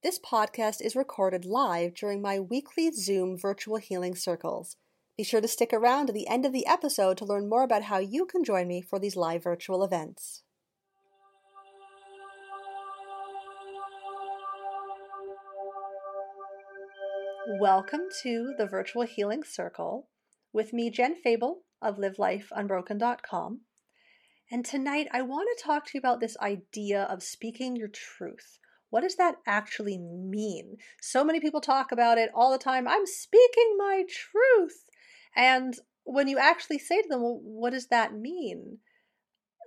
This podcast is recorded live during my weekly Zoom virtual healing circles. Be sure to stick around to the end of the episode to learn more about how you can join me for these live virtual events. Welcome to the Virtual Healing Circle with me, Jen Fable of LiveLifeUnbroken.com. And tonight I want to talk to you about this idea of speaking your truth. What does that actually mean? So many people talk about it all the time. I'm speaking my truth. And when you actually say to them, well, what does that mean?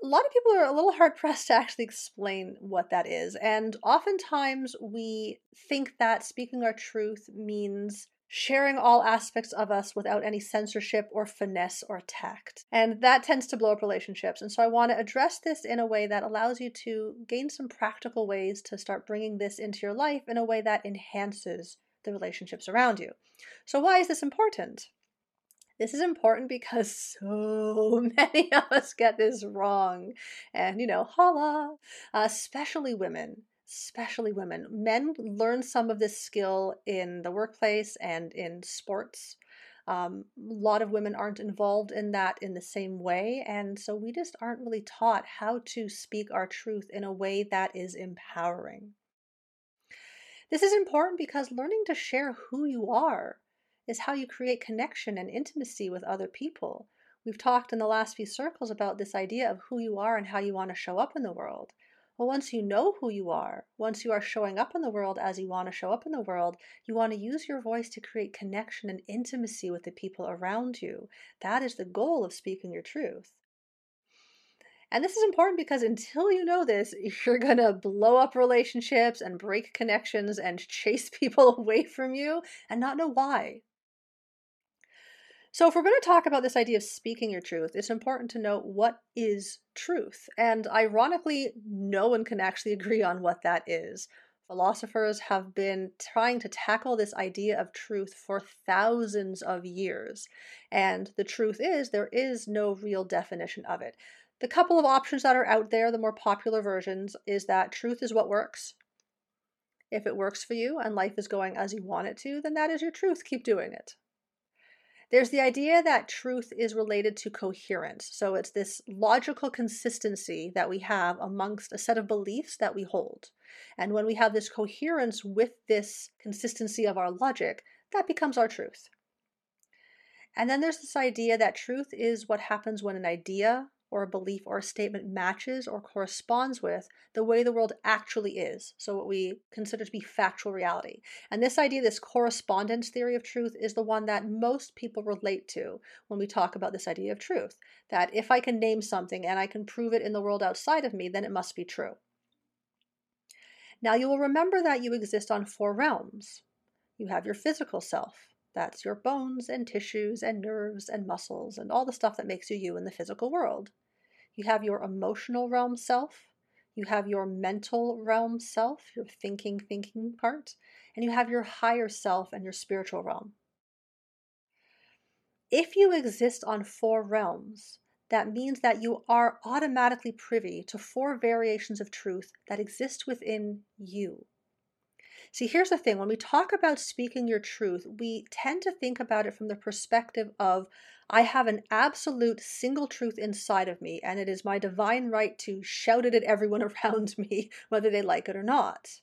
A lot of people are a little hard pressed to actually explain what that is. And oftentimes we think that speaking our truth means sharing all aspects of us without any censorship or finesse or tact. And that tends to blow up relationships. And so I want to address this in a way that allows you to gain some practical ways to start bringing this into your life in a way that enhances the relationships around you. So, why is this important? This is important because so many of us get this wrong. And, you know, holla, especially women especially women. Men learn some of this skill in the workplace and in sports. Um, a lot of women aren't involved in that in the same way, and so we just aren't really taught how to speak our truth in a way that is empowering. This is important because learning to share who you are is how you create connection and intimacy with other people. We've talked in the last few circles about this idea of who you are and how you want to show up in the world. Well, once you know who you are, once you are showing up in the world as you want to show up in the world, you want to use your voice to create connection and intimacy with the people around you. That is the goal of speaking your truth. And this is important because until you know this, you're going to blow up relationships and break connections and chase people away from you and not know why. So, if we're going to talk about this idea of speaking your truth, it's important to note what is truth. And ironically, no one can actually agree on what that is. Philosophers have been trying to tackle this idea of truth for thousands of years. And the truth is, there is no real definition of it. The couple of options that are out there, the more popular versions, is that truth is what works. If it works for you and life is going as you want it to, then that is your truth. Keep doing it. There's the idea that truth is related to coherence. So it's this logical consistency that we have amongst a set of beliefs that we hold. And when we have this coherence with this consistency of our logic, that becomes our truth. And then there's this idea that truth is what happens when an idea or a belief or a statement matches or corresponds with the way the world actually is. So, what we consider to be factual reality. And this idea, this correspondence theory of truth, is the one that most people relate to when we talk about this idea of truth. That if I can name something and I can prove it in the world outside of me, then it must be true. Now, you will remember that you exist on four realms. You have your physical self, that's your bones and tissues and nerves and muscles and all the stuff that makes you you in the physical world. You have your emotional realm self, you have your mental realm self, your thinking, thinking part, and you have your higher self and your spiritual realm. If you exist on four realms, that means that you are automatically privy to four variations of truth that exist within you. See, here's the thing when we talk about speaking your truth, we tend to think about it from the perspective of I have an absolute single truth inside of me, and it is my divine right to shout it at everyone around me, whether they like it or not.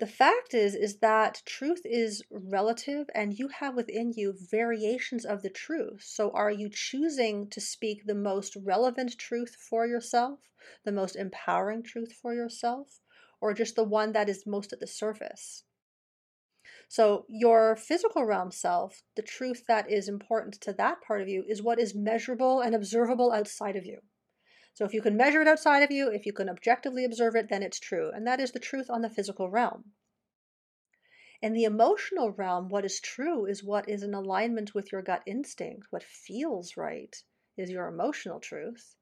The fact is is that truth is relative and you have within you variations of the truth. So are you choosing to speak the most relevant truth for yourself, the most empowering truth for yourself, or just the one that is most at the surface? So, your physical realm self, the truth that is important to that part of you, is what is measurable and observable outside of you. So, if you can measure it outside of you, if you can objectively observe it, then it's true. And that is the truth on the physical realm. In the emotional realm, what is true is what is in alignment with your gut instinct. What feels right is your emotional truth,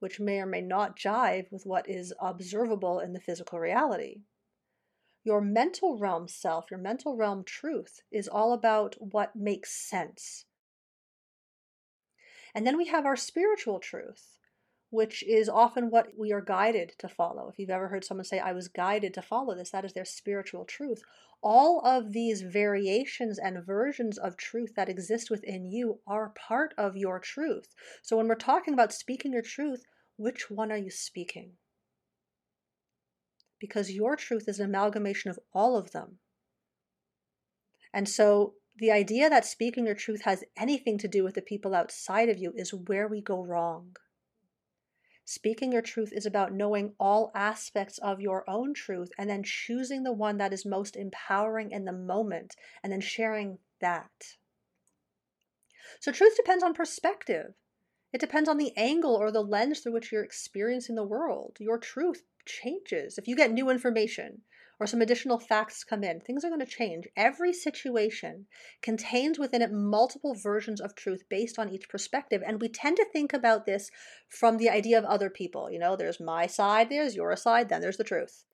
which may or may not jive with what is observable in the physical reality. Your mental realm self, your mental realm truth, is all about what makes sense. And then we have our spiritual truth, which is often what we are guided to follow. If you've ever heard someone say, I was guided to follow this, that is their spiritual truth. All of these variations and versions of truth that exist within you are part of your truth. So when we're talking about speaking your truth, which one are you speaking? Because your truth is an amalgamation of all of them. And so the idea that speaking your truth has anything to do with the people outside of you is where we go wrong. Speaking your truth is about knowing all aspects of your own truth and then choosing the one that is most empowering in the moment and then sharing that. So, truth depends on perspective. It depends on the angle or the lens through which you're experiencing the world. Your truth changes. If you get new information, or some additional facts come in, things are going to change. Every situation contains within it multiple versions of truth based on each perspective. And we tend to think about this from the idea of other people. You know, there's my side, there's your side, then there's the truth.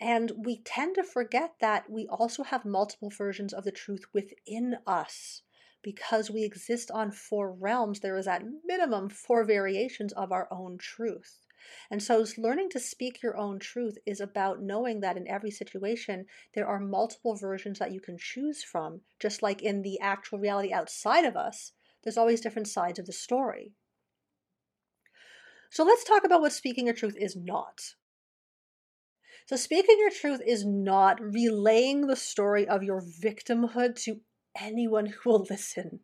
And we tend to forget that we also have multiple versions of the truth within us. Because we exist on four realms, there is at minimum four variations of our own truth. And so, learning to speak your own truth is about knowing that in every situation, there are multiple versions that you can choose from, just like in the actual reality outside of us, there's always different sides of the story. So, let's talk about what speaking your truth is not. So, speaking your truth is not relaying the story of your victimhood to anyone who will listen.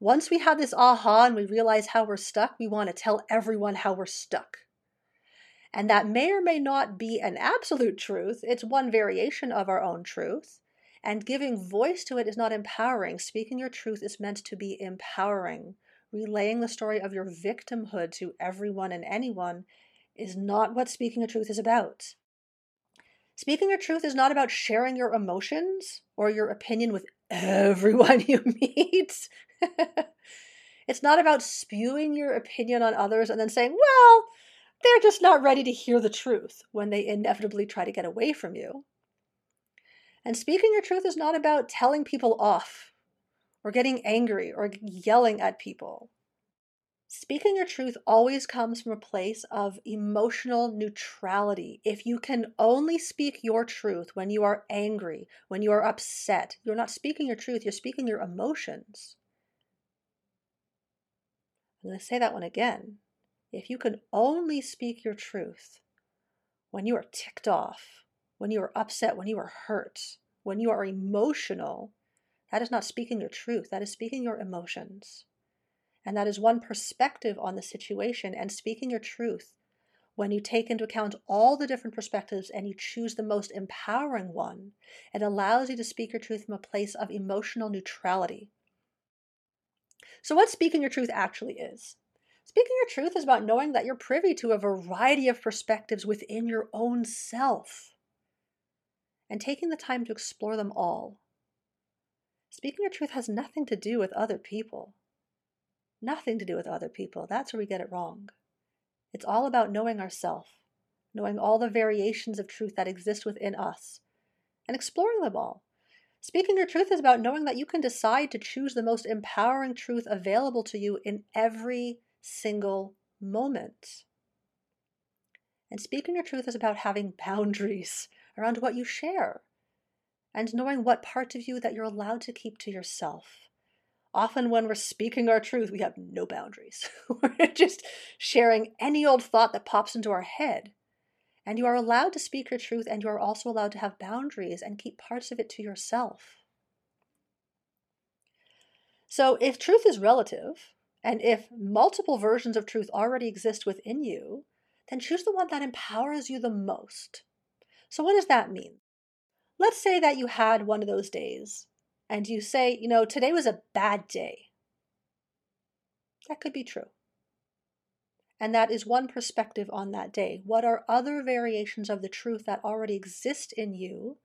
Once we have this aha and we realize how we're stuck, we want to tell everyone how we're stuck. And that may or may not be an absolute truth, it's one variation of our own truth. And giving voice to it is not empowering. Speaking your truth is meant to be empowering. Relaying the story of your victimhood to everyone and anyone is not what speaking your truth is about. Speaking your truth is not about sharing your emotions or your opinion with everyone you meet. it's not about spewing your opinion on others and then saying, well, they're just not ready to hear the truth when they inevitably try to get away from you. And speaking your truth is not about telling people off or getting angry or yelling at people. Speaking your truth always comes from a place of emotional neutrality. If you can only speak your truth when you are angry, when you are upset, you're not speaking your truth, you're speaking your emotions. I'm going to say that one again. If you can only speak your truth when you are ticked off, when you are upset, when you are hurt, when you are emotional, that is not speaking your truth. That is speaking your emotions. And that is one perspective on the situation and speaking your truth. When you take into account all the different perspectives and you choose the most empowering one, it allows you to speak your truth from a place of emotional neutrality. So, what speaking your truth actually is? Speaking your truth is about knowing that you're privy to a variety of perspectives within your own self and taking the time to explore them all. Speaking your truth has nothing to do with other people. Nothing to do with other people. That's where we get it wrong. It's all about knowing ourself, knowing all the variations of truth that exist within us, and exploring them all. Speaking your truth is about knowing that you can decide to choose the most empowering truth available to you in every single moment. And speaking your truth is about having boundaries around what you share and knowing what parts of you that you're allowed to keep to yourself. Often, when we're speaking our truth, we have no boundaries. we're just sharing any old thought that pops into our head. And you are allowed to speak your truth, and you are also allowed to have boundaries and keep parts of it to yourself. So, if truth is relative, and if multiple versions of truth already exist within you, then choose the one that empowers you the most. So, what does that mean? Let's say that you had one of those days and you say, you know, today was a bad day. That could be true. And that is one perspective on that day. What are other variations of the truth that already exist in you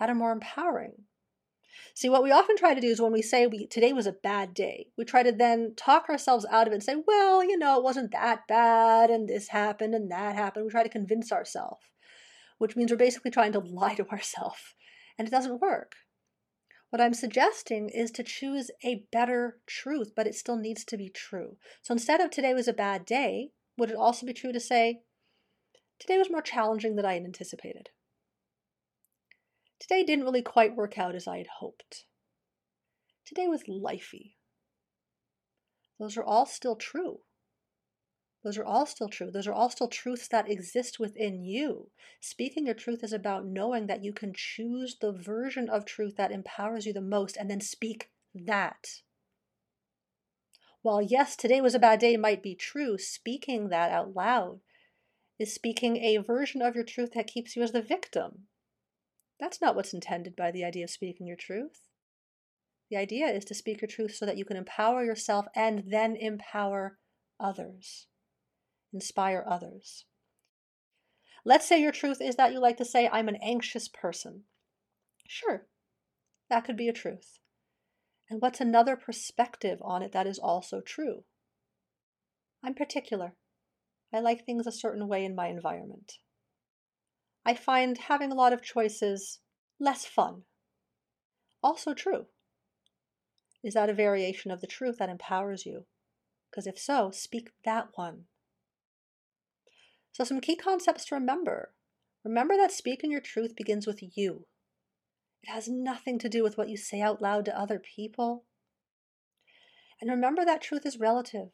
that are more empowering? See, what we often try to do is when we say we today was a bad day, we try to then talk ourselves out of it and say, well, you know, it wasn't that bad, and this happened and that happened. We try to convince ourselves, which means we're basically trying to lie to ourselves, and it doesn't work. What I'm suggesting is to choose a better truth, but it still needs to be true. So instead of today was a bad day, would it also be true to say, today was more challenging than I had anticipated? Today didn't really quite work out as I had hoped. Today was lifey. Those are all still true. Those are all still true. Those are all still truths that exist within you. Speaking your truth is about knowing that you can choose the version of truth that empowers you the most and then speak that. While, yes, today was a bad day might be true, speaking that out loud is speaking a version of your truth that keeps you as the victim. That's not what's intended by the idea of speaking your truth. The idea is to speak your truth so that you can empower yourself and then empower others inspire others. Let's say your truth is that you like to say, I'm an anxious person. Sure, that could be a truth. And what's another perspective on it that is also true? I'm particular. I like things a certain way in my environment. I find having a lot of choices less fun. Also true. Is that a variation of the truth that empowers you? Because if so, speak that one. So, some key concepts to remember. Remember that speaking your truth begins with you. It has nothing to do with what you say out loud to other people. And remember that truth is relative,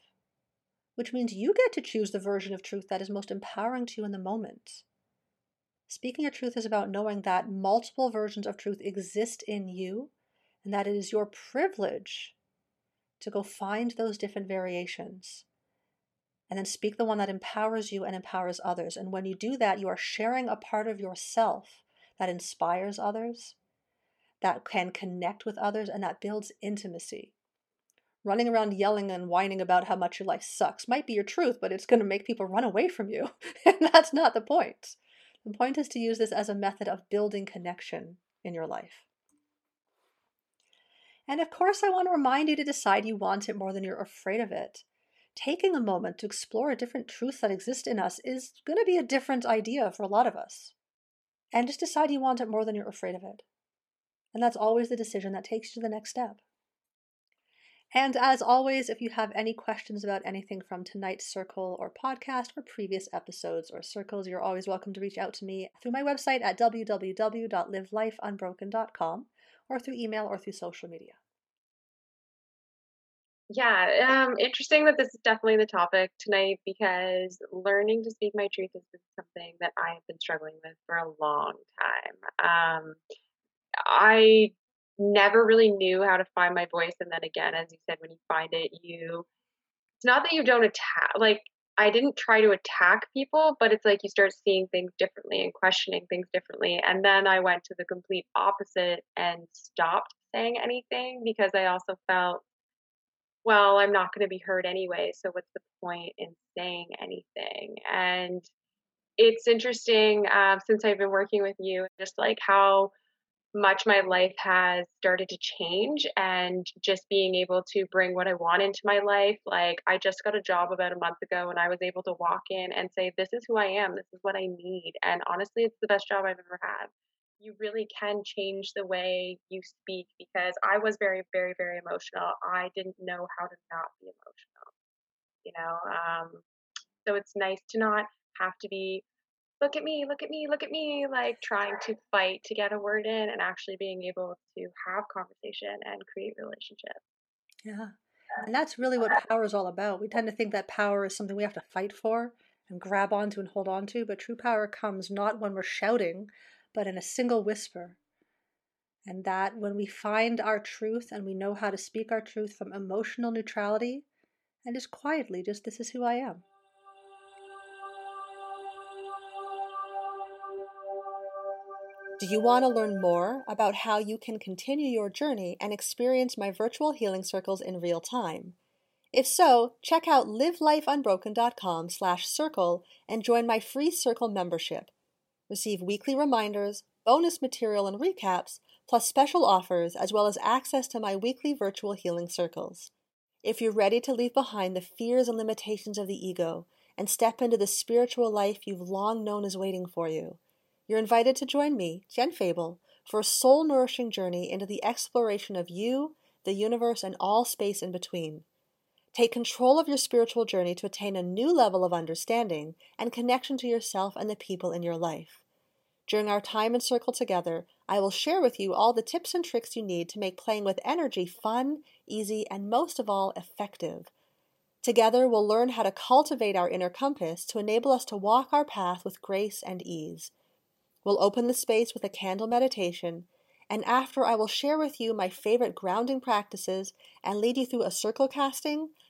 which means you get to choose the version of truth that is most empowering to you in the moment. Speaking your truth is about knowing that multiple versions of truth exist in you and that it is your privilege to go find those different variations and then speak the one that empowers you and empowers others. And when you do that, you are sharing a part of yourself that inspires others, that can connect with others, and that builds intimacy. Running around yelling and whining about how much your life sucks might be your truth, but it's going to make people run away from you. and that's not the point. The point is to use this as a method of building connection in your life. And of course, I want to remind you to decide you want it more than you're afraid of it taking a moment to explore a different truth that exists in us is going to be a different idea for a lot of us. And just decide you want it more than you're afraid of it. And that's always the decision that takes you to the next step. And as always, if you have any questions about anything from tonight's circle or podcast or previous episodes or circles, you're always welcome to reach out to me through my website at www.livelifeunbroken.com or through email or through social media. Yeah, um, interesting that this is definitely the topic tonight because learning to speak my truth has been something that I have been struggling with for a long time. Um, I never really knew how to find my voice, and then again, as you said, when you find it, you it's not that you don't attack. Like I didn't try to attack people, but it's like you start seeing things differently and questioning things differently. And then I went to the complete opposite and stopped saying anything because I also felt well, I'm not going to be heard anyway, so what's the point in saying anything? And it's interesting uh, since I've been working with you, just like how much my life has started to change and just being able to bring what I want into my life. Like, I just got a job about a month ago and I was able to walk in and say, This is who I am, this is what I need. And honestly, it's the best job I've ever had you really can change the way you speak because I was very, very, very emotional. I didn't know how to not be emotional, you know. Um, so it's nice to not have to be, look at me, look at me, look at me, like trying to fight to get a word in and actually being able to have conversation and create relationship. Yeah. And that's really what power is all about. We tend to think that power is something we have to fight for and grab onto and hold on to, but true power comes not when we're shouting, but in a single whisper. And that when we find our truth and we know how to speak our truth from emotional neutrality and just quietly, just this is who I am. Do you want to learn more about how you can continue your journey and experience my virtual healing circles in real time? If so, check out livelifeunbroken.com slash circle and join my free circle membership receive weekly reminders, bonus material, and recaps, plus special offers, as well as access to my weekly virtual healing circles. If you're ready to leave behind the fears and limitations of the ego and step into the spiritual life you've long known is waiting for you, you're invited to join me, Jen Fable, for a soul nourishing journey into the exploration of you, the universe, and all space in between. Take control of your spiritual journey to attain a new level of understanding and connection to yourself and the people in your life. During our time in circle together, I will share with you all the tips and tricks you need to make playing with energy fun, easy, and most of all, effective. Together, we'll learn how to cultivate our inner compass to enable us to walk our path with grace and ease. We'll open the space with a candle meditation, and after I will share with you my favorite grounding practices and lead you through a circle casting,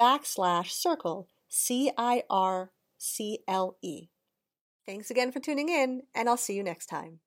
backslash circle, C I R C L E. Thanks again for tuning in, and I'll see you next time.